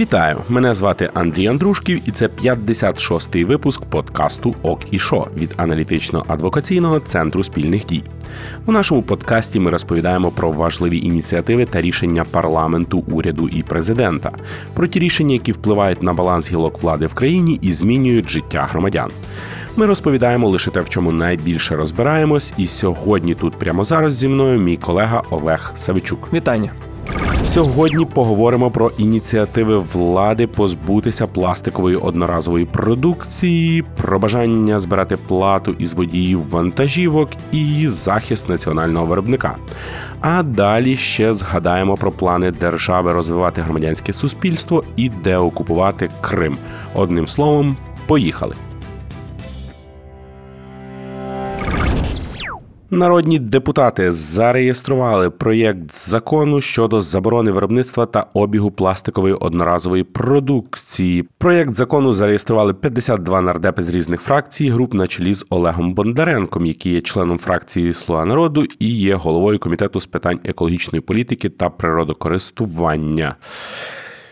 Вітаю! Мене звати Андрій Андрушків, і це 56-й випуск подкасту Ок і Шо від аналітично-адвокаційного центру спільних дій. У нашому подкасті ми розповідаємо про важливі ініціативи та рішення парламенту, уряду і президента, про ті рішення, які впливають на баланс гілок влади в країні і змінюють життя громадян. Ми розповідаємо лише те, в чому найбільше розбираємось. І сьогодні тут прямо зараз зі мною мій колега Олег Савичук. Вітання. Сьогодні поговоримо про ініціативи влади позбутися пластикової одноразової продукції, про бажання збирати плату із водіїв вантажівок і захист національного виробника. А далі ще згадаємо про плани держави розвивати громадянське суспільство і деокупувати Крим. Одним словом, поїхали. Народні депутати зареєстрували проєкт закону щодо заборони виробництва та обігу пластикової одноразової продукції. Проєкт закону зареєстрували 52 нардепи з різних фракцій, груп на чолі з Олегом Бондаренком, який є членом фракції Слуга народу і є головою комітету з питань екологічної політики та природокористування.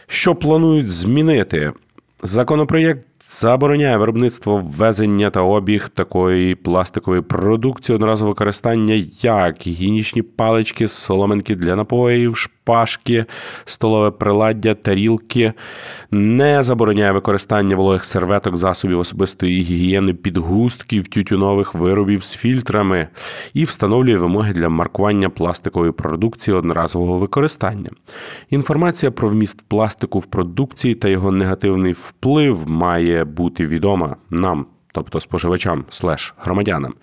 Що планують змінити? Законопроєкт забороняє виробництво ввезення та обіг такої пластикової продукції одноразового використання, як гігієнічні палички, соломинки для напоїв, шпажки, столове приладдя, тарілки, не забороняє використання вологих серветок, засобів особистої гігієни, підгустків, тютюнових виробів з фільтрами і встановлює вимоги для маркування пластикової продукції одноразового використання. Інформація про вміст пластику в продукції та його негативний вплив має бути відома нам тобто споживачам слеш громадянам,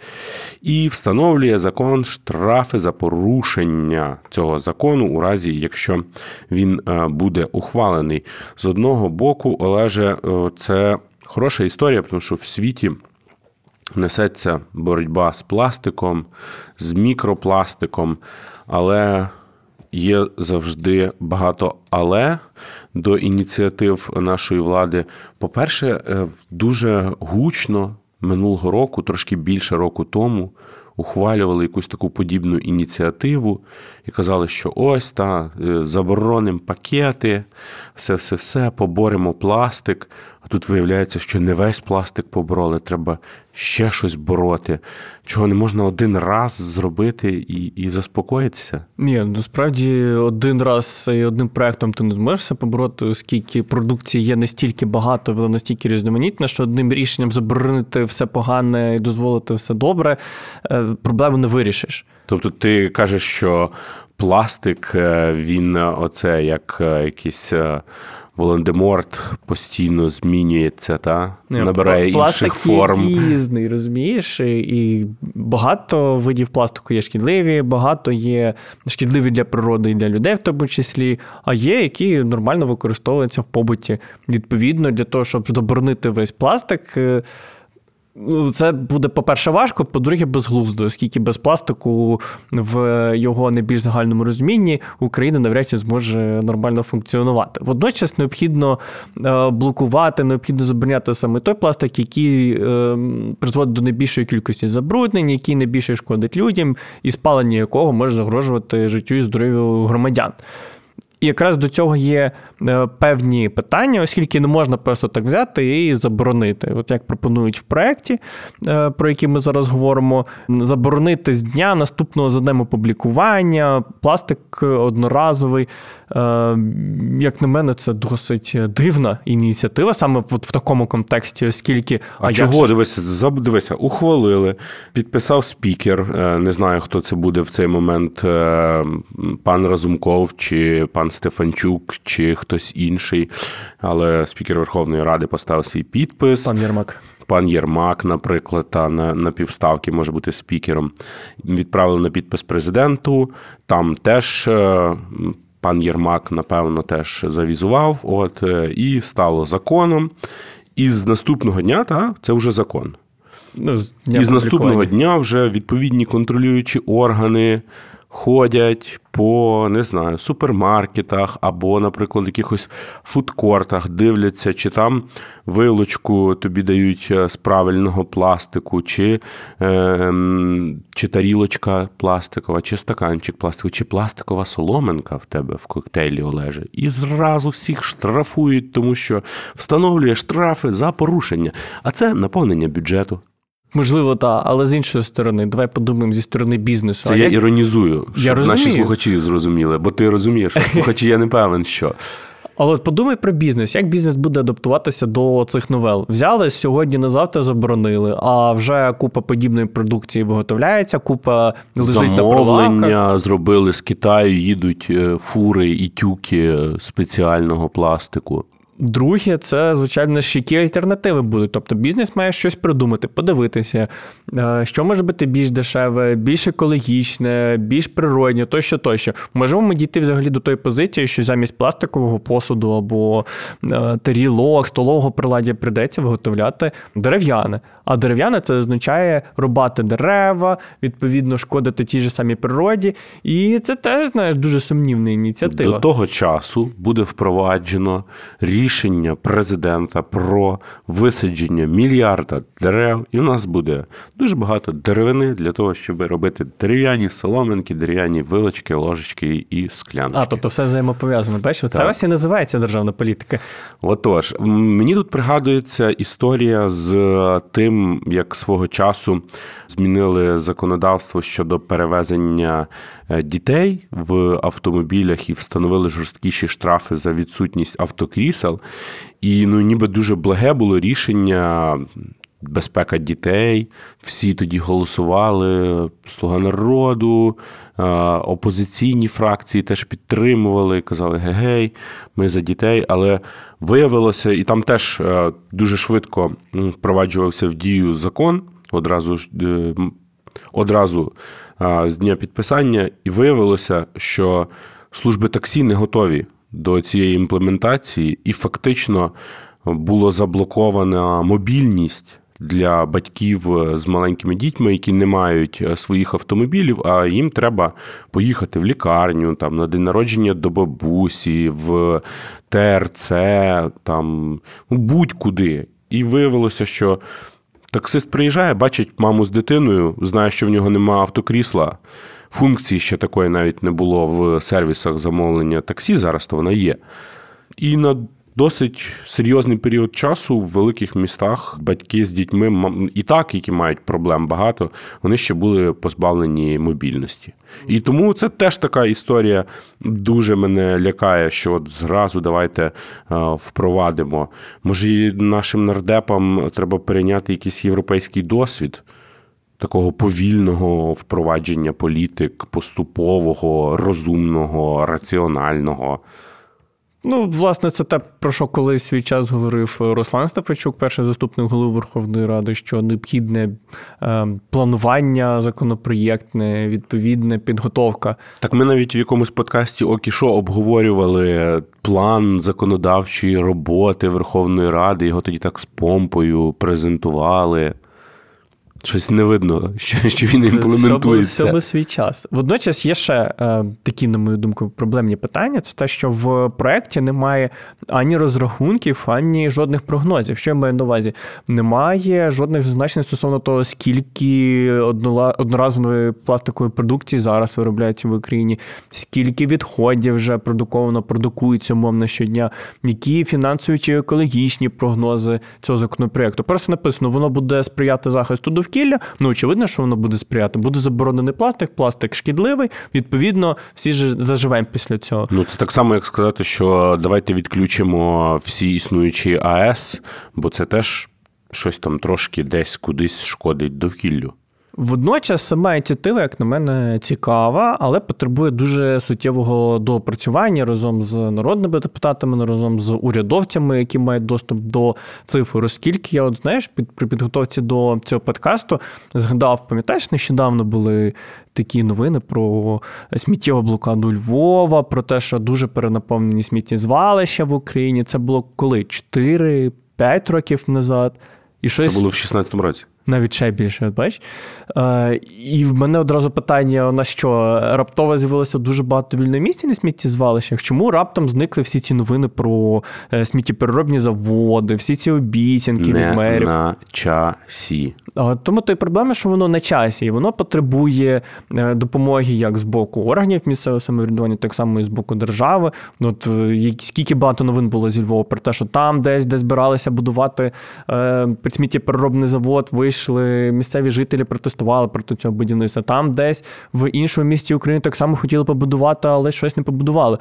і встановлює закон штрафи за порушення цього закону, у разі якщо він е, буде ухвалений. З одного боку, Олеже, е, це хороша історія, тому що в світі. Несеться боротьба з пластиком, з мікропластиком, але є завжди багато але до ініціатив нашої влади. По-перше, е, дуже гучно минулого року, трошки більше року тому, ухвалювали якусь таку подібну ініціативу і казали, що ось та е, заборонимо пакети, все-все-все, поборемо пластик. А тут виявляється, що не весь пластик побороли, треба ще щось бороти, чого не можна один раз зробити і і заспокоїтися. Ні, насправді один раз і одним проектом ти не зможешся побороти, оскільки продукції є настільки багато, вона настільки різноманітна, що одним рішенням заборонити все погане і дозволити все добре, е, проблему не вирішиш. Тобто ти кажеш, що пластик, е, він оце як е, якийсь. Волан-де-Морт постійно змінюється, та набирає пластик інших форм. різний, розумієш? І багато видів пластику є шкідливі, багато є шкідливі для природи і для людей, в тому числі, а є, які нормально використовуються в побуті. Відповідно, для того, щоб заборонити весь пластик. Ну, це буде, по-перше, важко, по-друге, безглуздо, оскільки без пластику в його найбільш загальному розумінні Україна навряд чи зможе нормально функціонувати. Водночас необхідно е, блокувати, необхідно забороняти саме той пластик, який е, призводить до найбільшої кількості забруднень, який найбільше шкодить людям, і спалення якого може загрожувати життю і здоров'ю громадян. І якраз до цього є е, певні питання, оскільки не можна просто так взяти і заборонити. От як пропонують в проєкті, е, про який ми зараз говоримо, заборонити з дня наступного за днем опублікування, пластик одноразовий. Е, як на мене, це досить дивна ініціатива, саме в, в такому контексті, оскільки. А, а чого дивися, дивися, ухвалили, підписав спікер. Не знаю, хто це буде в цей момент, пан Разумков чи пан Стефанчук чи хтось інший. Але спікер Верховної Ради поставив свій підпис. Пан Єрмак. Пан Єрмак, наприклад, та на на півставки може бути спікером. Відправили на підпис президенту. Там теж е, пан Єрмак, напевно, теж завізував. От е, і стало законом. І з наступного дня, та, це вже закон. Ну, з І з наступного дня вже відповідні контролюючі органи ходять по не знаю, супермаркетах або, наприклад, якихось фудкортах, дивляться, чи там вилочку тобі дають е, з правильного пластику, чи е, чи тарілочка пластикова, чи стаканчик пластиковий, чи пластикова соломинка в тебе в коктейлі олеже. І зразу всіх штрафують, тому що встановлює штрафи за порушення. А це наповнення бюджету. Можливо, так, але з іншої сторони, давай подумаємо зі сторони бізнесу. Це а я як... іронізую, щоб я розумію. наші слухачі зрозуміли, бо ти розумієш, а слухачі я не певен, що. Але подумай про бізнес, як бізнес буде адаптуватися до цих новел. Взяли сьогодні на завтра заборонили, а вже купа подібної продукції виготовляється, купа лежить Замовлення на прилавках. зробили з Китаю, їдуть е, фури і тюки спеціального пластику. Друге, це, звичайно, ще які альтернативи будуть. Тобто бізнес має щось придумати, подивитися, е, що може бути більш дешеве, більш екологічне, більш природне, тощо, тощо. Можемо ми дійти взагалі до тої позиції, що замість пластикового посуду або е, тарілок, столового приладдя придеться виготовляти дерев'яне. А дерев'яне це означає рубати дерева, відповідно, шкодити тій же самій природі. І це теж, знаєш, дуже сумнівна ініціатива. До того часу буде впроваджено рішення президента про висадження мільярда дерев, і у нас буде дуже багато деревини для того, щоб робити дерев'яні соломинки, дерев'яні вилочки, ложечки і склянки. А, тобто все взаємопов'язано. Бачиш, це ось і називається державна політика. Отож, мені тут пригадується історія з тим, як свого часу змінили законодавство щодо перевезення е, дітей в автомобілях і встановили жорсткіші штрафи за відсутність автокрісел. І ну, ніби дуже благе було рішення. Безпека дітей, всі тоді голосували, слуга народу, опозиційні фракції теж підтримували, казали гей, ми за дітей. Але виявилося, і там теж дуже швидко впроваджувався в дію закон одразу е, одразу з дня підписання, і виявилося, що служби таксі не готові до цієї імплементації, і фактично було заблокована мобільність. Для батьків з маленькими дітьми, які не мають е, своїх автомобілів, а їм треба поїхати в лікарню, там на день народження до бабусі, в ТРЦ, там будь-куди. І виявилося, що Таксист приїжджає, бачить маму з дитиною, знає, що в нього нема автокрісла. Функції ще такої навіть не було в сервісах замовлення таксі, зараз то вона є. І на досить серйозний період часу в великих містах батьки з дітьми і так, які мають проблем багато, вони ще були позбавлені мобільності. І тому це теж така історія дуже мене лякає, що от зразу давайте е, впровадимо. Може, нашим нардепам треба перейняти якийсь європейський досвід. Такого повільного впровадження політик, поступового, розумного, раціонального. Ну, власне, це те, про що колись свій час говорив Руслан Стефачук, перший заступник голови Верховної Ради, що необхідне е, планування законопроєктне, відповідне підготовка. Так ми навіть в якомусь подкасті Окішо обговорювали план законодавчої роботи Верховної Ради. Його тоді так з помпою презентували. Щось не видно, що, що він імплементується. Всьому свій час. Водночас є ще е, такі, на мою думку, проблемні питання. Це те, що в проєкті немає ані розрахунків, ані жодних прогнозів. Що я маю на увазі? Немає жодних зазначень стосовно того, скільки одноразової пластикової продукції зараз виробляється в Україні, скільки відходів вже продуковано, продукується умовно щодня, які фінансові чи екологічні прогнози цього законопроекту. Просто написано, воно буде сприяти захисту довкілля. Ну, очевидно, що воно буде сприяти. Буде заборонений пластик, пластик шкідливий. Відповідно, всі ж заживемо після цього. Ну, це так само, як сказати, що давайте відключимо всі існуючі АЕС, бо це теж щось там трошки десь кудись шкодить довкіллю. Водночас сама ініціатива, як на мене, цікава, але потребує дуже суттєвого доопрацювання разом з народними депутатами, разом з урядовцями, які мають доступ до цифр. Оскільки я, от знаєш, під при підготовці до цього подкасту згадав, пам'ятаєш, нещодавно були такі новини про сміттєву блокаду Львова, про те, що дуже перенаповнені сміттєзвалища в Україні. Це було коли? 4-5 років назад. І щось... Це було в 16-му році. Навіть ще більше, бач? Е, І в мене одразу питання: на що раптово з'явилося дуже багато вільної місця на сміттєзвалищах? Чому раптом зникли всі ці новини про е, сміттєпереробні заводи, всі ці обіцянки від мерів? на часі. Тому то й проблема, що воно на часі, і воно потребує е, допомоги як з боку органів місцевого самоврядування, так само і з боку держави. Ну, От е, скільки багато новин було зі Львова про те, що там десь де збиралися будувати е, сміттєпереробний завод, вийшли місцеві жителі, протестували проти цього будівництва. Там десь в іншому місті України так само хотіли побудувати, але щось не побудували.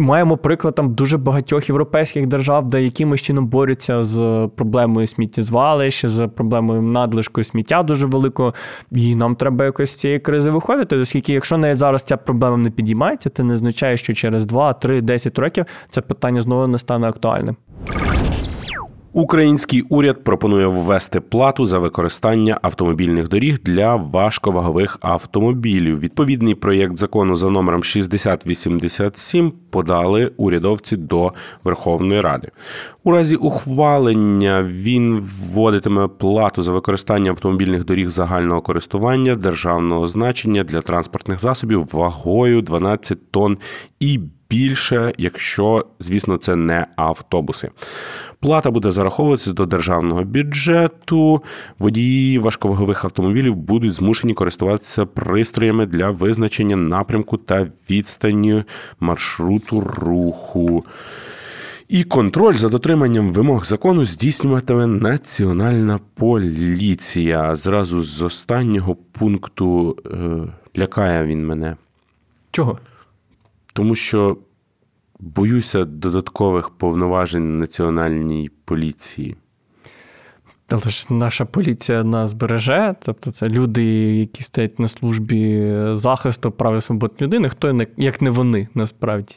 Маємо приклад там дуже багатьох європейських держав, де якимось чином борються з проблемою сміттєзвалищ, з проблемою надлишкою сміття дуже великого. І нам треба якось з цієї кризи виходити, оскільки, якщо навіть зараз ця проблема не підіймається, це не означає, що через 2, 3, 10 років це питання знову не стане актуальним. Український уряд пропонує ввести плату за використання автомобільних доріг для важковагових автомобілів. Відповідний проєкт закону за номером 6087 подали урядовці до Верховної Ради. У разі ухвалення він вводитиме плату за використання автомобільних доріг загального користування державного значення для транспортних засобів вагою 12 тонн і більше, якщо, звісно, це не автобуси. Плата буде зараховуватися до державного бюджету. Водії важковагових автомобілів будуть змушені користуватися пристроями для визначення напрямку та відстані маршруту руху. І контроль за дотриманням вимог закону здійснюватиме Національна поліція. Зразу з останнього пункту е, лякає він мене. Чого? Тому що боюся додаткових повноважень національній поліції. Але ж наша поліція нас береже, тобто це люди, які стоять на службі захисту прав і свобод людини, хто як не вони насправді.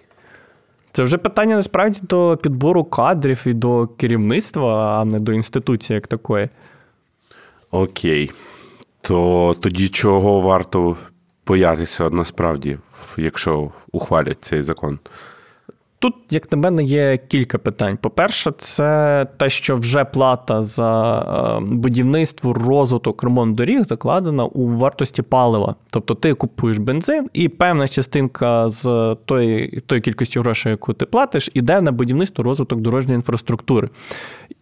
Це вже питання насправді до підбору кадрів і до керівництва, а не до інституції як такої. Окей. То тоді чого варто боятися насправді, якщо ухвалять цей закон? Тут, як на мене, є кілька питань. По-перше, це те, що вже плата за е, будівництво, розвиток, ремонт доріг закладена у вартості палива. Тобто ти купуєш бензин, і певна частинка з тої, тої кількості грошей, яку ти платиш, іде на будівництво розвиток дорожньої інфраструктури.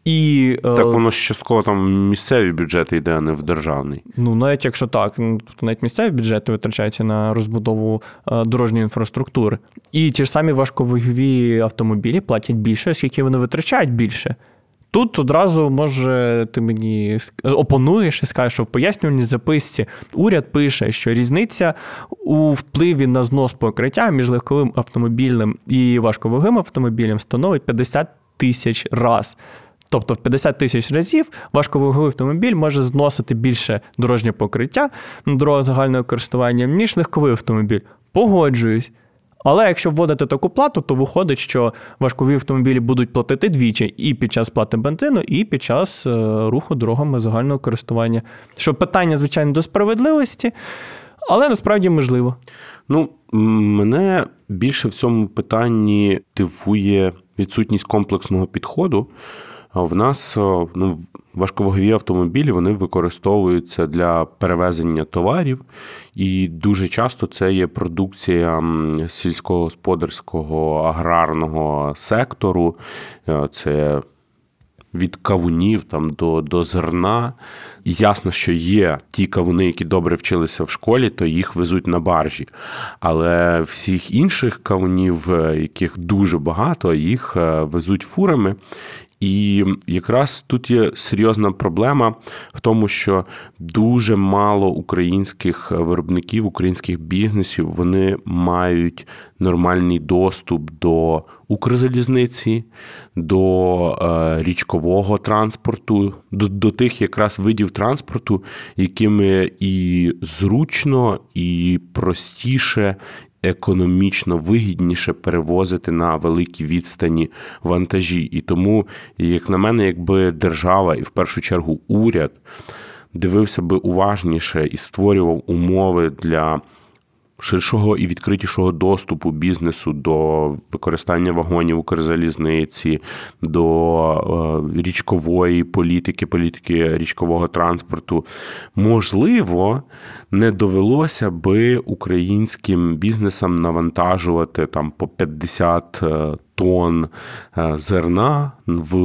І, е, Так воно ж частково там місцеві бюджети йде, а не в державний. Ну, навіть якщо так, ну, тобто навіть місцеві бюджети витрачаються на розбудову е, дорожньої інфраструктури. І ті ж самі важковагові автомобілі платять більше, оскільки вони витрачають більше. Тут одразу, може, ти мені опонуєш і скажеш, що в пояснювальній записці уряд пише, що різниця у впливі на знос покриття між легковим автомобільним і важковагим автомобілем становить 50 тисяч раз. Тобто в 50 тисяч разів важковаговий автомобіль може зносити більше дорожнє покриття на дорогах загального користування, ніж легковий автомобіль. Погоджуюсь. Але якщо вводити таку плату, то виходить, що важкові автомобілі будуть платити двічі і під час плати бензину, і під час е, руху дорогами загального користування. Що питання, звичайно, до справедливості, але насправді можливо. Ну, мене більше в цьому питанні дивує відсутність комплексного підходу. В нас ну, важковагові автомобілі вони використовуються для перевезення товарів, і дуже часто це є продукція сільськогосподарського аграрного сектору. Е, це від кавунів там до до зерна. І ясно, що є ті кавуни, які добре вчилися в школі, то їх везуть на баржі. Але всіх інших кавунів, е, яких дуже багато, їх е, везуть фурами. І якраз тут є серйозна проблема в тому, що дуже мало українських виробників, українських бізнесів вони мають нормальний доступ до Укрзалізниці, до е, річкового транспорту, до, до тих якраз видів транспорту, якими і зручно, і простіше, економічно вигідніше перевозити на великі відстані вантажі. І тому, як на мене, якби держава і в першу чергу уряд дивився би уважніше і створював умови для ширшого і відкритішого доступу бізнесу до використання вагонів Укрзалізниці, до е, річкової політики, політики річкового транспорту, можливо, не довелося би українським бізнесам навантажувати там по 50 е, тонн е, зерна в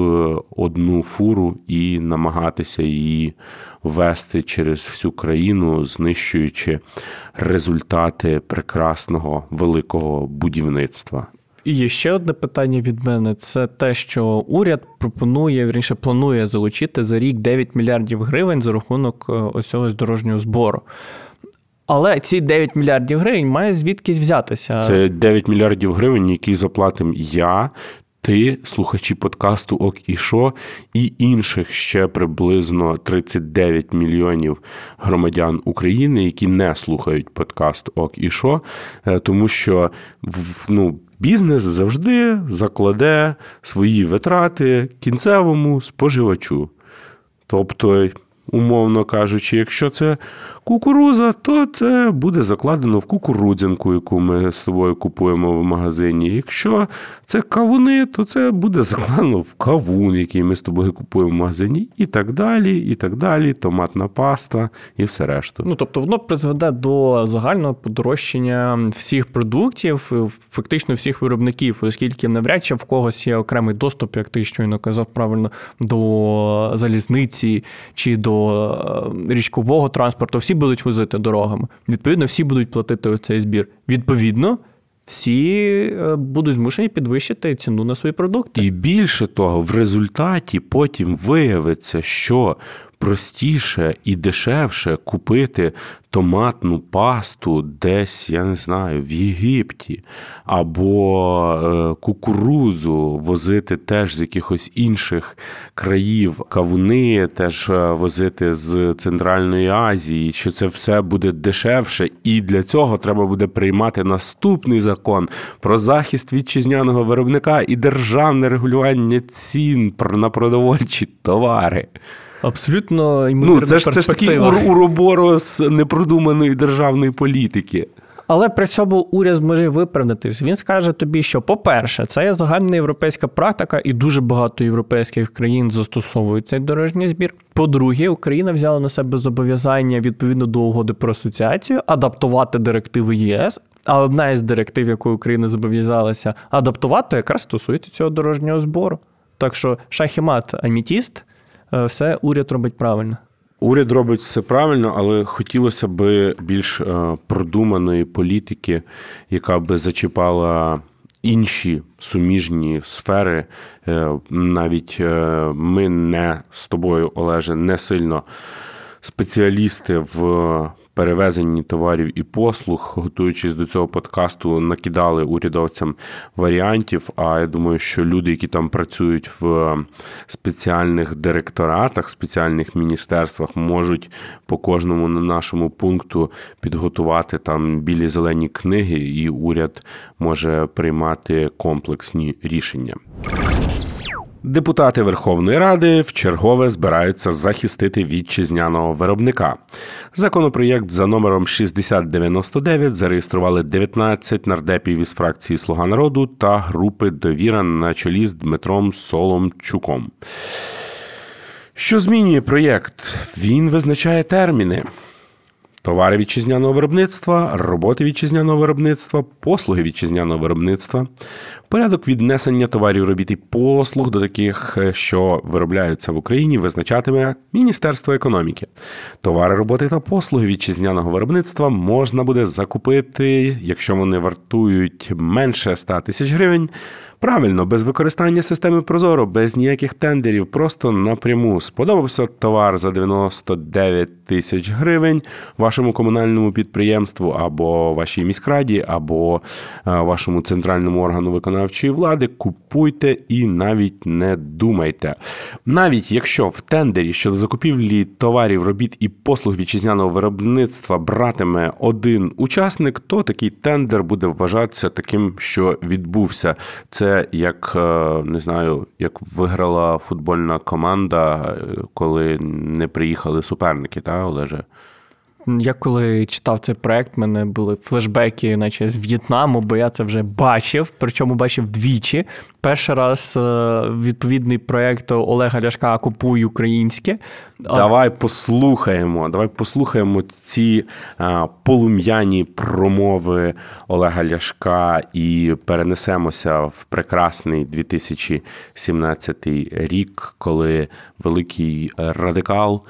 одну фуру і намагатися її вести через всю країну, знищуючи результати прекрасного великого будівництва. І є ще одне питання від мене: це те, що уряд пропонує вірніше планує залучити за рік 9 мільярдів гривень за рахунок е, ось цього дорожнього збору. Але ці 9 мільярдів гривень має звідкись взятися. Це 9 мільярдів гривень, які заплатим я, ти, слухачі подкасту Ок і Шо, і інших ще приблизно 39 мільйонів громадян України, які не слухають подкаст Ок і Шо, е, тому що ну, бізнес завжди закладе свої витрати кінцевому споживачу. Тобто умовно кажучи, якщо це кукуруза, то це буде закладено в кукурудзянку, яку ми з тобою купуємо в магазині. Якщо це кавуни, то це буде закладено в кавун, який ми з тобою купуємо в магазині, і так далі, і так далі, томатна паста і все решту. Ну тобто воно призведе до загального подорожчання всіх продуктів, фактично всіх виробників, оскільки навряд чи в когось є окремий доступ, як ти щойно казав правильно, до залізниці чи до е, річкового транспорту. Всі будуть возити дорогами. Відповідно, всі будуть платити цей збір. Відповідно. Всі е, будуть змушені підвищити ціну на свої продукти. І більше того, в результаті потім виявиться, що простіше і дешевше купити томатну пасту десь, я не знаю, в Єгипті, або е, кукурузу возити теж з якихось інших країв, кавуни теж е, возити з Центральної Азії, що це все буде дешевше, і для цього треба буде приймати наступний закон про захист вітчизняного виробника і державне регулювання цін на продовольчі товари. Абсолютно Ну, це ж це ж такий уроборос непродуманої державної політики. Але при цьому уряд зможе виправдатись. Він скаже тобі, що, по-перше, це є загальна європейська практика, і дуже багато європейських країн застосовують цей дорожній збір. По-друге, Україна взяла на себе зобов'язання відповідно до угоди про асоціацію адаптувати директиви ЄС. А одна із директив, якою Україна зобов'язалася адаптувати, якраз стосується цього дорожнього збору. Так що шахімат амітіст все уряд робить правильно. Уряд робить все правильно, але хотілося б більш е, продуманої політики, яка би зачіпала інші суміжні сфери. Е, навіть ми не з тобою, Олеже, не сильно спеціалісти в перевезенні товарів і послуг, готуючись до цього подкасту, накидали урядовцям варіантів. А я думаю, що люди, які там працюють в спеціальних директоратах, спеціальних міністерствах, можуть по кожному нашому пункту підготувати там білі зелені книги, і уряд може приймати комплексні рішення. Депутати Верховної Ради в чергове збираються захистити вітчизняного виробника. Законопроєкт за номером 6099 зареєстрували 19 нардепів із фракції Слуга народу та групи довіра на чолі з Дмитром Соломчуком. Що змінює проєкт? Він визначає терміни товари вітчизняного виробництва, роботи вітчизняного виробництва, послуги вітчизняного виробництва, порядок віднесення товарів робіт і послуг до таких, е, що виробляються в Україні, визначатиме Міністерство економіки. Товари роботи та послуги вітчизняного виробництва можна буде закупити, якщо вони вартують менше 100 тисяч гривень. Правильно, без використання системи Прозоро, без ніяких тендерів, просто напряму сподобався товар за 99 тисяч гривень вашому комунальному підприємству або вашій міськраді, або е, вашому центральному органу виконавчої влади. Купуйте і навіть не думайте. Навіть якщо в тендері щодо закупівлі товарів, робіт і послуг вітчизняного виробництва братиме один учасник, то такий тендер буде вважатися таким, що відбувся. Це як е, не знаю, як виграла футбольна команда, е, коли не приїхали суперники, та Олеже? Я коли читав цей проект, в мене були флешбеки, наче з В'єтнаму, бо я це вже бачив, причому бачив двічі. Перший раз е, відповідний проект Олега Ляшка Купуй українське. Давай послухаємо. Давай послухаємо ці а, полум'яні промови Олега Ляшка і перенесемося в прекрасний 2017 рік, коли великий радикал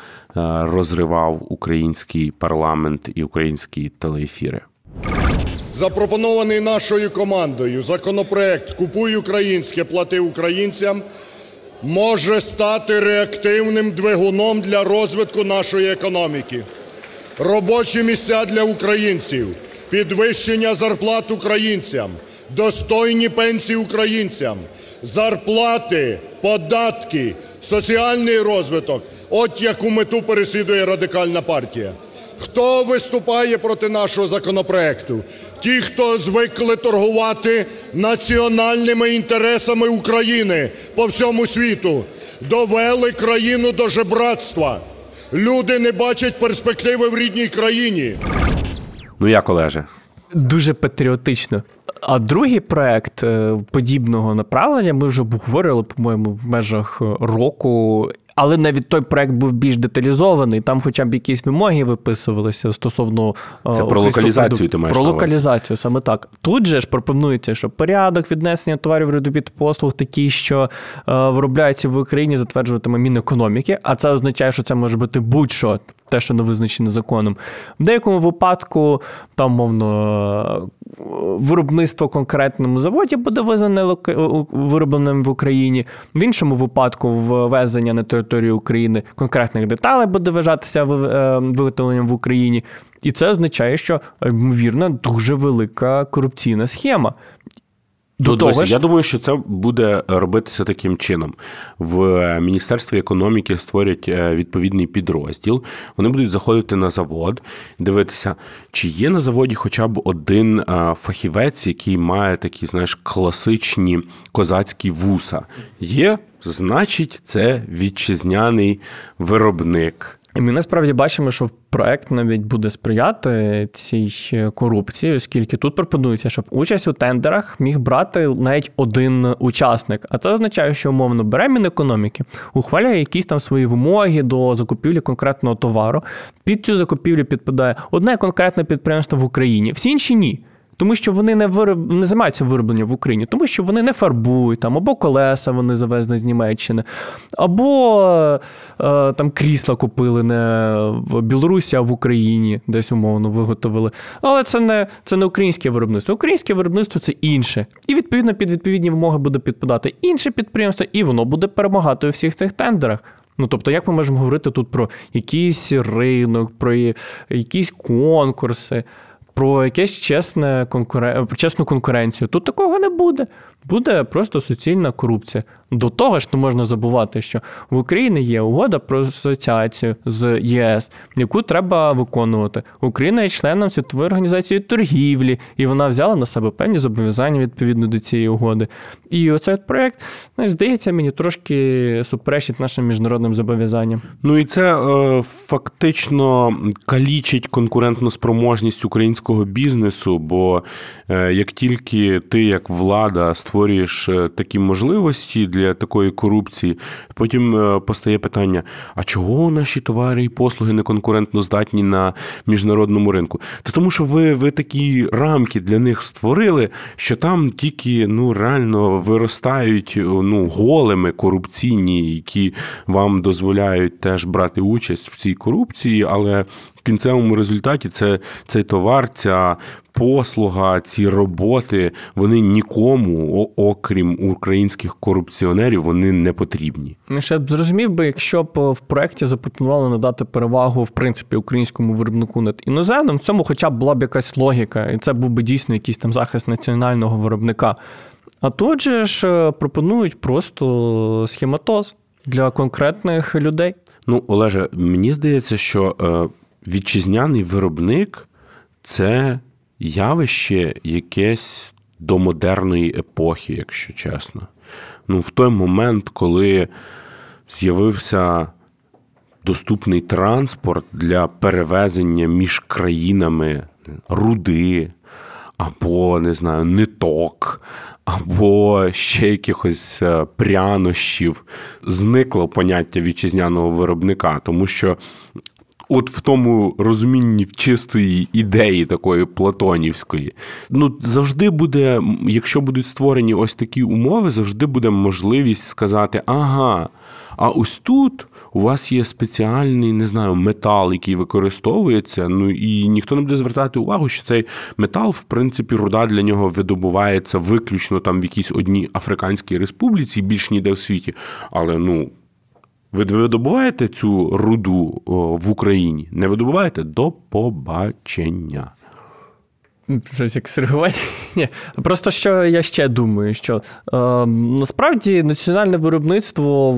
розривав український парламент і українські телеефіри. Запропонований нашою командою законопроект Купуй українське, плати українцям може стати реактивним двигуном для розвитку нашої економіки. Робочі місця для українців, підвищення зарплат українцям, достойні пенсії українцям, зарплати, податки, соціальний розвиток от яку мету переслідує Радикальна партія. Хто виступає проти нашого законопроекту? Ті, хто звикли торгувати національними інтересами України по всьому світу, довели країну до жебратства. Люди не бачать перспективи в рідній країні. Ну як, Олеже? Дуже патріотично. А другий проект е, подібного направлення ми вже обговорювали, по-моєму, в межах року але навіть той проект був більш деталізований. Там, хоча б якісь вимоги виписувалися стосовно е, Це про локалізацію. Ти маєш про локалізацію, саме так. Тут же ж пропонується, що порядок віднесення товарів робіт послуг такий, що е, виробляються в Україні, затверджуватиме Мінекономіки, а це означає, що це може бути будь-що. Те, що не визначено законом. В деякому випадку, там, мовно, виробництво конкретному заводі буде визнане виробленим в Україні, в іншому випадку ввезення на територію України конкретних деталей буде вважатися е, виготовленням в Україні. І це означає, що ймовірно дуже велика корупційна схема. До ну, того ж... Я думаю, що це буде робитися таким чином. В Міністерстві економіки створять е, відповідний підрозділ. Вони будуть заходити на завод, дивитися, чи є на заводі хоча б один е, фахівець, який має такі, знаєш, класичні козацькі вуса. Є, значить, це вітчизняний виробник. І ми насправді бачимо, що проект навіть буде сприяти цій корупції, оскільки тут пропонується, щоб участь у тендерах міг брати навіть один учасник. А це означає, що умовно бере Мінекономіки, ухваляє якісь там свої вимоги до закупівлі конкретного товару. Під цю закупівлю підпадає одне конкретне підприємство в Україні, всі інші ні. Тому що вони не вироб... не займаються виробленням в Україні, тому що вони не фарбують там, або колеса вони завезли з Німеччини, або е, там крісла купили не в Білорусі, а в Україні, десь умовно виготовили. Але це не це не українське виробництво. Українське виробництво це інше. І відповідно під відповідні вимоги буде підпадати інше підприємство, і воно буде перемагати у всіх цих тендерах. Ну, тобто, як ми можемо говорити тут про якийсь ринок, про якісь конкурси? Про якесь чесне конкурен... чесну конкуренцію. Тут такого не буде. Буде просто суцільна корупція. До того ж, не можна забувати, що в Україні є угода про асоціацію з ЄС, яку треба виконувати. Україна є членом світової організації торгівлі, і вона взяла на себе певні зобов'язання відповідно до цієї угоди. І оцей проект, знаєш, здається, мені трошки суперечить нашим міжнародним зобов'язанням. Ну і це е, фактично калічить конкурентну спроможність українського бізнесу. Бо е, як тільки ти, як влада, створюєш е, такі можливості для такої корупції, потім е, постає питання: а чого наші товари і послуги не конкурентно здатні на міжнародному ринку? Та тому, що ви ви такі рамки для них створили, що там тільки ну реально виростають ну голими корупційні, які вам дозволяють теж брати участь в цій корупції, але в кінцевому результаті це цей товар, ця послуга, ці роботи, вони нікому, окрім українських корупціонерів, вони не потрібні. Ще б зрозумів би, якщо б в проєкті запропонували надати перевагу в принципі українському виробнику над іноземним, в цьому, хоча б була б якась логіка, і це був би дійсно якийсь там захист національного виробника. А тут же ж е, пропонують просто схематоз для конкретних людей. Ну, Олеже, мені здається, що е, вітчизняний виробник це явище якесь до модерної епохи, якщо чесно. Ну, В той момент, коли з'явився доступний транспорт для перевезення між країнами руди або не знаю, ниток, або ще якихось е, прянощів, зникло поняття вітчизняного виробника, тому що. От в тому розумінні в чистої ідеї такої платонівської, ну завжди буде, якщо будуть створені ось такі умови, завжди буде можливість сказати: ага, а ось тут у вас є спеціальний, не знаю, метал, який використовується. Ну і ніхто не буде звертати увагу, що цей метал, в принципі, руда для нього видобувається виключно там в якійсь одній Африканській республіці, більш ніде в світі. Але ну. Ви видобуваєте цю руду в Україні? Не видобуваєте до побачення. Щось як. Ні. Просто що я ще думаю, що е, насправді національне виробництво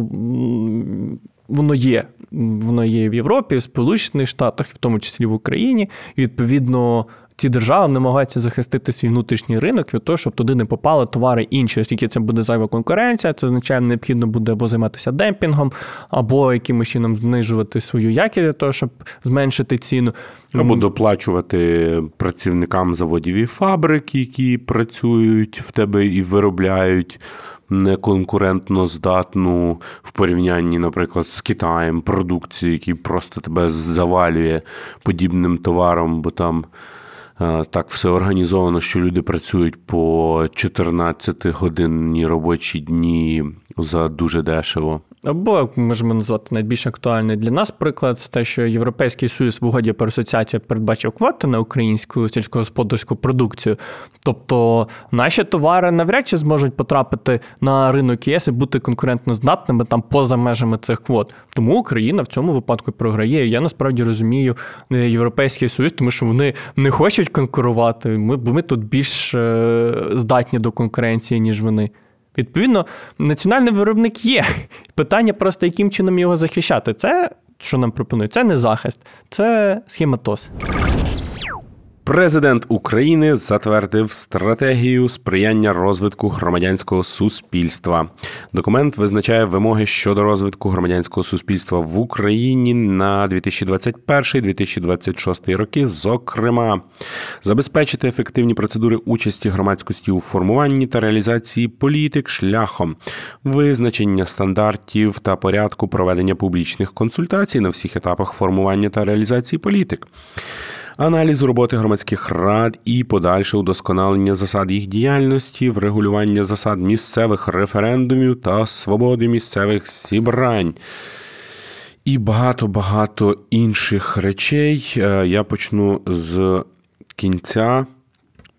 воно є. Воно є в Європі, в Сполучених Штатах, в тому числі в Україні. І відповідно ці держави намагаються захистити свій внутрішній ринок від того, щоб туди не попали товари інші, оскільки це буде зайва конкуренція, це означає, необхідно буде або займатися демпінгом, або якимось чином знижувати свою якість для того, щоб зменшити ціну. Або доплачувати працівникам заводів і фабрик, які працюють в тебе і виробляють. Неконкурентно здатну в порівнянні, наприклад, з Китаєм продукцію, який просто тебе завалює подібним товаром, бо там так все організовано, що люди працюють по 14 годинні робочі дні за дуже дешево. Або можемо назвати найбільш актуальний для нас приклад, це те, що Європейський Союз в угоді про асоціацію передбачив квоти на українську сільськогосподарську продукцію. Тобто наші товари навряд чи зможуть потрапити на ринок ЄС і бути конкурентно здатними там поза межами цих квот. Тому Україна в цьому випадку програє. Я насправді розумію е, Європейський Союз, тому що вони не хочуть конкурувати. Ми бо ми тут більш е, здатні до конкуренції, ніж вони. Відповідно, національний виробник є. Питання просто, яким чином його захищати. Це, що нам пропонують, це не захист, це схематоз. Президент України затвердив стратегію сприяння розвитку громадянського суспільства. Документ визначає вимоги щодо розвитку громадянського суспільства в Україні на 2021-2026 роки. Зокрема, забезпечити ефективні процедури участі громадськості у формуванні та реалізації політик шляхом визначення стандартів та порядку проведення публічних консультацій на всіх етапах формування та реалізації політик аналізу роботи громадських рад і подальше удосконалення засад їх діяльності, врегулювання засад місцевих референдумів та свободи місцевих зібрань. І багато-багато інших речей. Е, я почну з кінця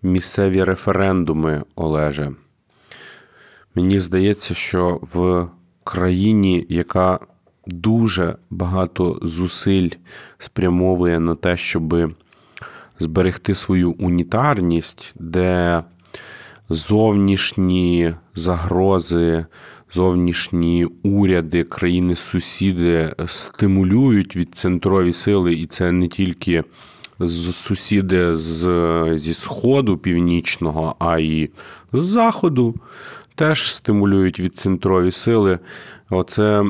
місцеві референдуми, Олеже. Мені здається, що в країні, яка дуже багато зусиль спрямовує на те, щоб зберегти свою унітарність, де зовнішні загрози, зовнішні уряди, країни-сусіди стимулюють від центрові сили, і це не тільки сусіди з, зі сходу північного, а й з заходу. Теж стимулюють від центрові сили. Оце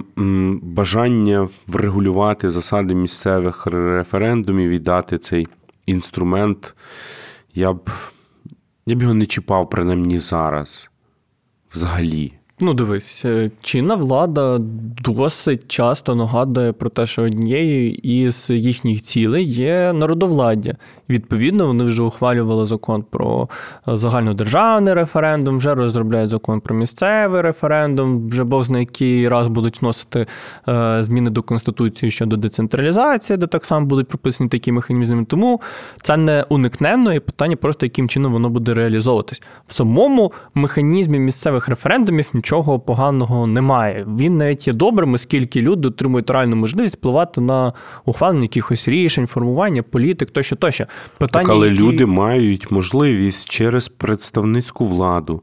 бажання врегулювати засади місцевих референдумів і дати цей інструмент, я б я б його не чіпав, принаймні зараз. Взагалі. Ну, дивись, е, чинна влада досить часто нагадує про те, що однією із їхніх цілей є народовладдя. Відповідно, вони вже ухвалювали закон про е, загальнодержавний референдум, вже розробляють закон про місцевий референдум. Вже Бог зна який раз будуть вносити е, зміни до конституції щодо децентралізації, де так само будуть прописані такі механізми. Тому це не уникненно і питання просто яким чином воно буде реалізовуватись. В самому механізмі місцевих референдумів нічого поганого немає. Він навіть є добрим, оскільки люди отримують реальну можливість впливати на ухвалення якихось рішень, формування політик тощо тощо. Питання, так, але які... люди мають можливість через представницьку владу.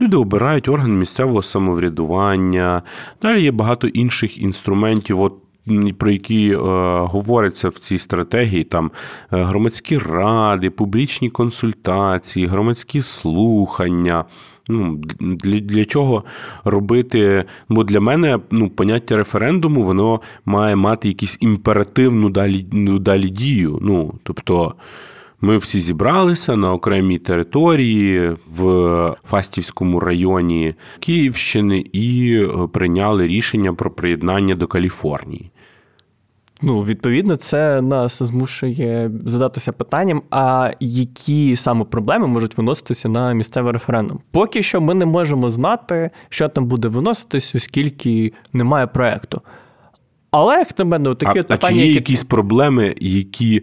Люди обирають орган місцевого самоврядування. Далі є багато інших інструментів. От про які е, говориться в цій стратегії, там е, громадські ради, публічні консультації, громадські слухання. Ну, Для для чого робити? Бо для мене ну, поняття референдуму воно має мати якусь імперативну далі ну, далі дію. Ну, Тобто ми всі зібралися на окремій території в Фастівському районі Київщини і е, прийняли рішення про приєднання до Каліфорнії. Ну, відповідно, це нас змушує задатися питанням, а які саме проблеми можуть виноситися на місцевий референдум. Поки що ми не можемо знати, що там буде виноситись, оскільки немає проекту. Але як на мене, такі а, питання. А чи є які... якісь проблеми, які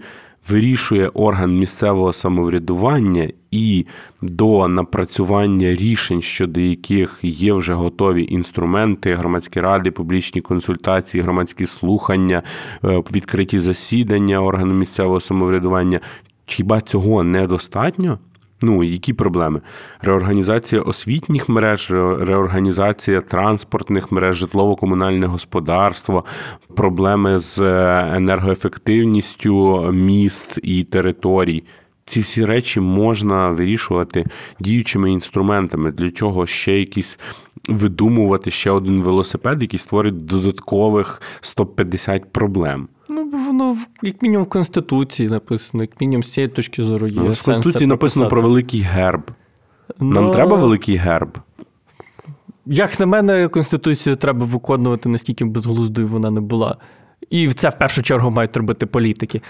вирішує орган місцевого самоврядування і до напрацювання рішень, щодо яких є вже готові інструменти, громадські ради, публічні консультації, громадські слухання, е, відкриті засідання органу місцевого самоврядування. Хіба цього недостатньо? Ну, які проблеми? Реорганізація освітніх мереж, реорганізація транспортних мереж, житлово-комунальне господарство, проблеми з е, енергоефективністю міст і територій. Ці всі речі можна вирішувати діючими інструментами, для чого ще якісь видумувати ще один велосипед, який створить додаткових 150 проблем. Ну, воно як мінімум в Конституції написано, як мінімум з цієї точки зору є. Ну, в Конституції написано про великий герб. Нам ну, треба великий герб. Як на мене, Конституцію треба виконувати, наскільки безглуздою вона не була. І це в першу чергу мають робити політики.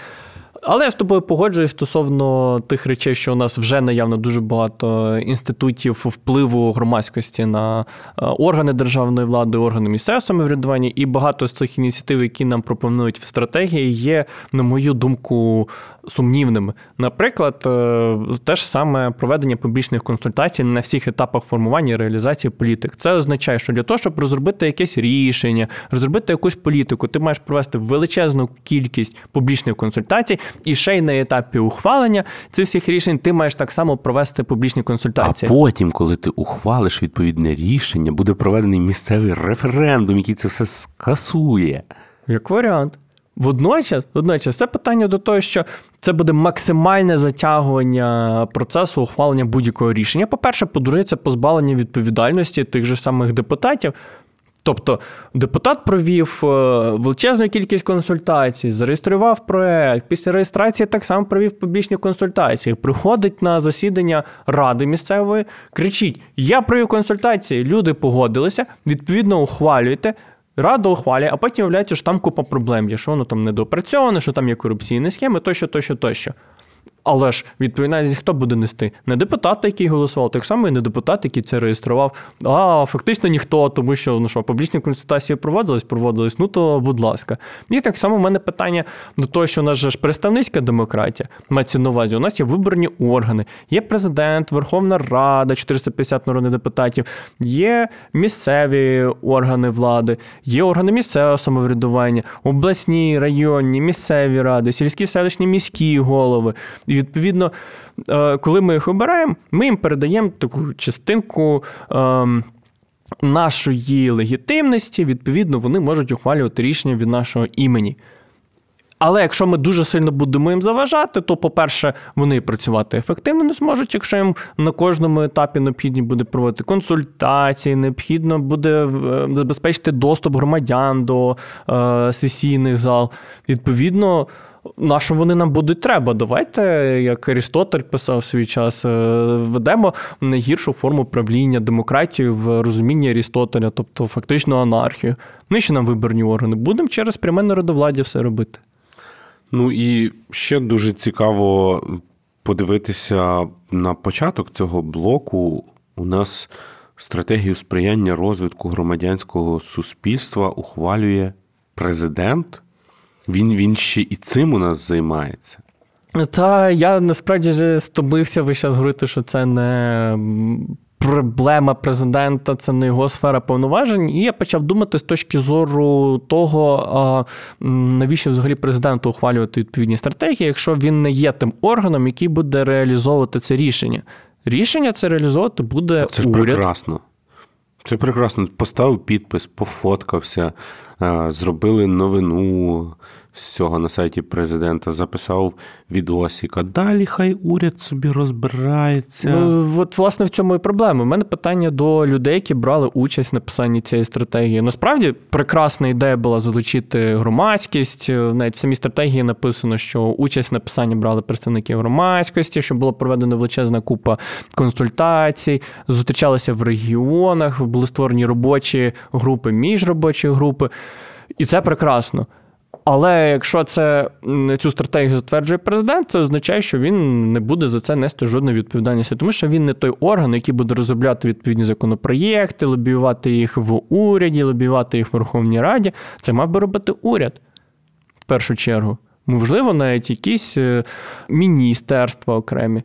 Але я з тобою погоджуюсь стосовно тих речей, що у нас вже наявно дуже багато інститутів впливу громадськості на е, органи державної влади, органи місцевого самоврядування, і багато з цих ініціатив, які нам пропонують в стратегії, є, на мою думку, сумнівними. Наприклад, е, те ж саме проведення публічних консультацій на всіх етапах формування і реалізації політик. Це означає, що для того, щоб розробити якесь рішення, розробити якусь політику, ти маєш провести величезну кількість публічних консультацій, і ще й на етапі ухвалення цих всіх рішень ти маєш так само провести публічні консультації. А потім, коли ти ухвалиш відповідне рішення, буде проведений місцевий референдум, який це все скасує. Як варіант. Водночас, водночас, це питання до того, що це буде максимальне затягування процесу ухвалення будь-якого рішення. По-перше, подрується позбавлення відповідальності тих же самих депутатів. Тобто депутат провів е, величезну кількість консультацій, зареєстрував проект. Після реєстрації так само провів публічні консультації. Приходить на засідання ради місцевої, кричить: Я провів консультації, люди погодилися, відповідно, ухвалюєте. Рада ухвалює, а потім виявляється, що там купа проблем є, що воно там недопрацьоване, що там є корупційні схеми, тощо, тощо, тощо. Але ж відповідальність хто буде нести? Не депутат, який голосував, так само і не депутат, який це реєстрував. А фактично ніхто, тому що ну що, публічні консультації проводились, проводились, ну то будь ласка. І так само в мене питання до того, що у нас же ж представницька демократія, мається на увазі, у нас є виборні органи, є президент, Верховна Рада, 450 народних депутатів, є місцеві органи влади, є органи місцевого самоврядування, обласні, районні, місцеві ради, сільські селищні міські голови. І відповідно, е, коли ми їх обираємо, ми їм передаємо таку частинку. Ем, нашої легітимності, відповідно, вони можуть ухвалювати рішення від нашого імені. Але якщо ми дуже сильно будемо їм заважати, то, по-перше, вони працювати ефективно не зможуть, якщо їм на кожному етапі необхідно буде проводити консультації, необхідно буде е, забезпечити доступ громадян до е, сесійних зал. Відповідно. На що вони нам будуть треба? Давайте, як Арістотель писав свій час, е, ведемо найгіршу форму правління демократію в розумінні Арістотеля, тобто фактично анархію. Ну і ще нам виборні органи. Будемо через пряме народовладдя все робити. Ну і ще дуже цікаво подивитися на початок цього блоку. У нас стратегію сприяння розвитку громадянського суспільства ухвалює президент. Він він ще і цим у нас займається. Та я насправді вже стомився весь час говорити, що це не проблема президента, це не його сфера повноважень. І я почав думати з точки зору того, навіщо взагалі президенту ухвалювати відповідні стратегії, якщо він не є тим органом, який буде реалізовувати це рішення. Рішення це реалізовувати буде. Це ж уряд. прекрасно. Це прекрасно. Поставив підпис, пофоткався, зробили новину з цього на сайті президента, записав відосик, а далі хай уряд собі розбирається. Ну, от, власне, в цьому і проблема. У мене питання до людей, які брали участь в написанні цієї стратегії. Насправді прекрасна ідея була залучити громадськість. Навіть в самій стратегії написано, що участь в написанні брали представники громадськості, що була проведена величезна купа консультацій, зустрічалися в регіонах, були створені робочі групи, міжробочі групи. І це прекрасно. Але якщо це цю стратегію затверджує президент, це означає, що він не буде за це нести жодної відповідальності, тому що він не той орган, який буде розробляти відповідні законопроєкти, лобіювати їх в уряді, лобіювати їх в Верховній Раді. Це мав би робити уряд в першу чергу. Можливо, навіть якісь е, міністерства окремі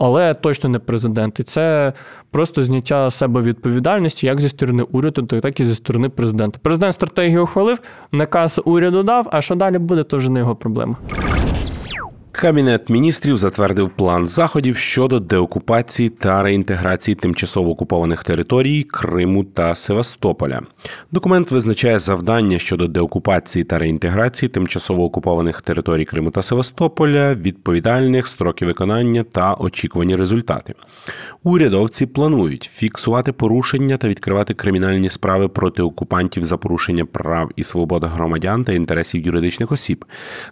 але точно не президент. І це просто зняття себе відповідальності як зі сторони уряду, так і зі сторони президента. Президент стратегію ухвалив, наказ уряду дав. А що далі буде, то вже не його проблема. Кабінет міністрів затвердив план заходів щодо деокупації та реінтеграції тимчасово окупованих територій Криму та Севастополя. Документ визначає завдання щодо деокупації та реінтеграції тимчасово окупованих територій Криму та Севастополя, відповідальних строки виконання та очікувані результати. Урядовці планують фіксувати порушення та відкривати кримінальні справи проти окупантів за порушення прав і свобод громадян та інтересів юридичних осіб,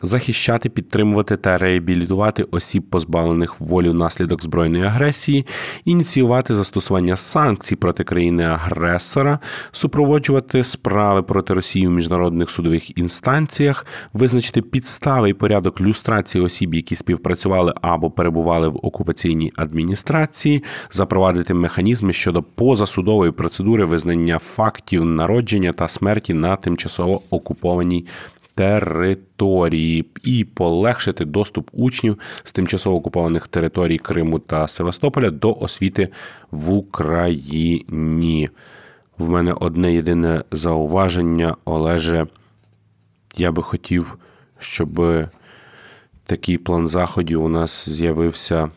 захищати, підтримувати та реабілітувати осіб, позбавлених волі внаслідок збройної агресії, ініціювати застосування санкцій проти країни-агресора, супроводжувати справи проти Росії у міжнародних судових інстанціях, визначити підстави і порядок люстрації осіб, які співпрацювали або перебували в окупаційній адміністрації, запровадити механізми щодо позасудової процедури визнання фактів народження та смерті на тимчасово окупованій території і полегшити доступ учнів з тимчасово окупованих територій Криму та Севастополя до освіти в Україні. В мене одне єдине зауваження, Олеже. Я би хотів, щоб такий план заходів у нас з'явився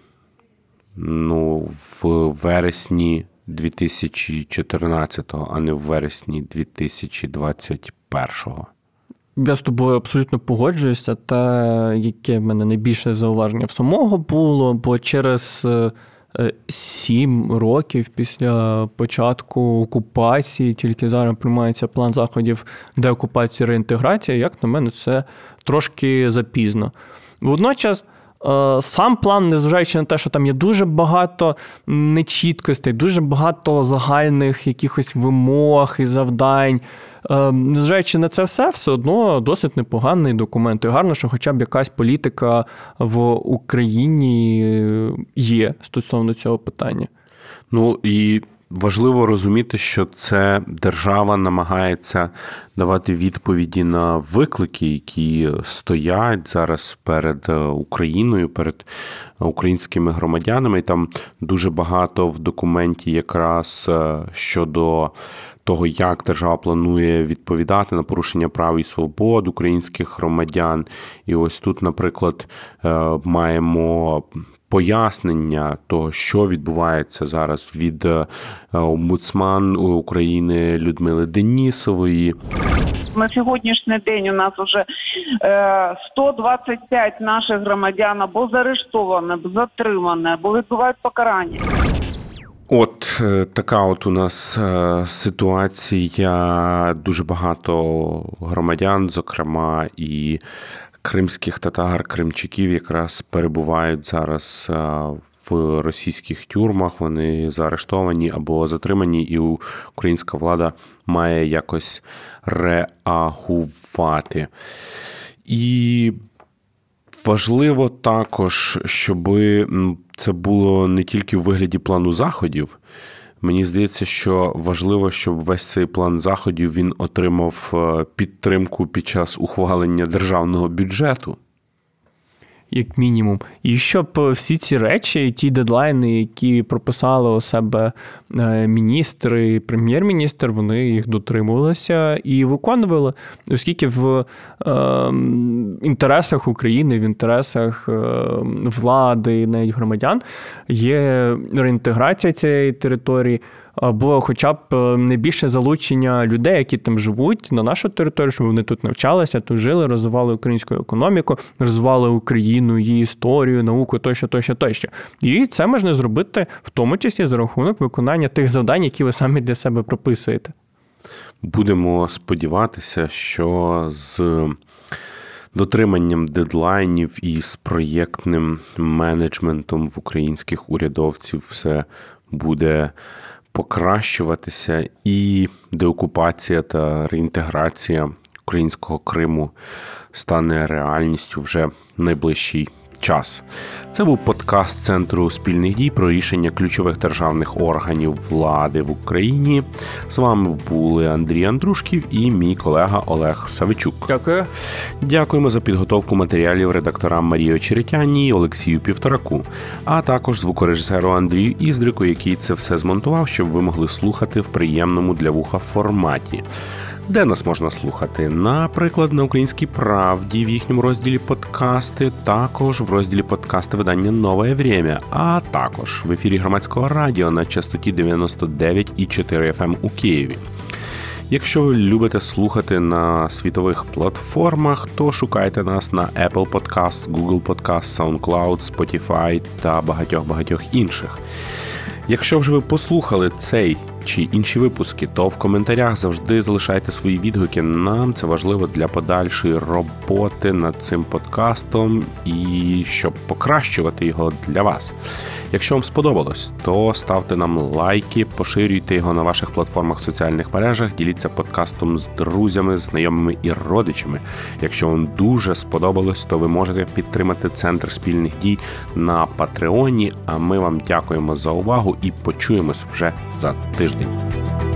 ну, в вересні 2014-го, а не в вересні 2021-го. Я з тобою абсолютно погоджуюся. Те, яке в мене найбільше зауваження в самого було, бо через е, сім років після початку окупації тільки зараз приймається план заходів деокупації реінтеграції, як на мене, це трошки запізно. Водночас. Е, сам план, незважаючи на те, що там є дуже багато нечіткостей, дуже багато загальних якихось вимог і завдань. Е, незважаючи на це все, все одно досить непоганий документ. І гарно, що хоча б якась політика в Україні є стосовно цього питання. Ну і Важливо розуміти, що це держава намагається давати відповіді на виклики, які стоять зараз перед е, Україною, перед українськими громадянами. І Там дуже багато в документі, якраз е, щодо того, як держава планує відповідати на порушення прав і свобод українських громадян. І ось тут, наприклад, е, маємо пояснення того, що відбувається зараз від е, омбудсман України Людмили Денісової. На сьогоднішній день у нас вже 125 е, наших громадян або заарештовані, або затримані, або відбувають покарання. От е, така от у нас ситуація. Дуже багато громадян, зокрема і кримських татар, кримчаків якраз перебувають зараз в російських тюрмах. Вони заарештовані або затримані, і українська влада має якось реагувати. І важливо також, щоб це було не тільки в вигляді плану заходів. Мені здається, що важливо, щоб весь цей план заходів він отримав е, підтримку під час ухвалення державного бюджету як мінімум. І щоб е, всі ці речі, ті дедлайни, які прописали у себе е, міністр і прем'єр-міністр, вони їх дотримувалися і виконували, оскільки в е, інтересах України, в інтересах е, влади, навіть громадян є реінтеграція цієї території. Або хоча б е, не більше залучення людей, які там живуть на нашу територію, щоб вони тут навчалися, тут жили, розвивали українську економіку, розвивали Україну, її історію, науку тощо, тощо, тощо. І це можна зробити в тому числі за рахунок виконання тих завдань, які ви самі для себе прописуєте. Будемо сподіватися, що з дотриманням дедлайнів і з проєктним менеджментом в українських урядовців все буде покращуватися, і деокупація та реінтеграція українського Криму стане реальністю вже в найближчий час. Це був подкаст Центру спільних дій про рішення ключових державних органів влади в Україні. З вами були Андрій Андрушків і мій колега Олег Савичук. Дякую. Дякуємо за підготовку матеріалів редакторам Марії Очеретяні і Олексію Півтораку, а також звукорежисеру Андрію Іздрику, який це все змонтував, щоб ви могли слухати в приємному для вуха форматі. Де нас можна слухати? Наприклад, на українській правді в їхньому розділі подкасти, також в розділі подкасти видання Нове Время, а також в ефірі громадського радіо на частоті 99,4 FM у Києві. Якщо ви любите слухати на світових платформах, то шукайте нас на Apple Podcast, Google Podcast, SoundCloud, Spotify та багатьох багатьох інших. Якщо вже ви послухали цей чи інші випуски, то в коментарях завжди залишайте свої відгуки. Нам це важливо для подальшої роботи над цим подкастом і щоб покращувати його для вас. Якщо вам сподобалось, то ставте нам лайки, поширюйте його на ваших платформах соціальних мережах, діліться подкастом з друзями, знайомими і родичами. Якщо вам дуже сподобалось, то ви можете підтримати центр спільних дій на Патреоні. А ми вам дякуємо за увагу і почуємось вже за тиждень.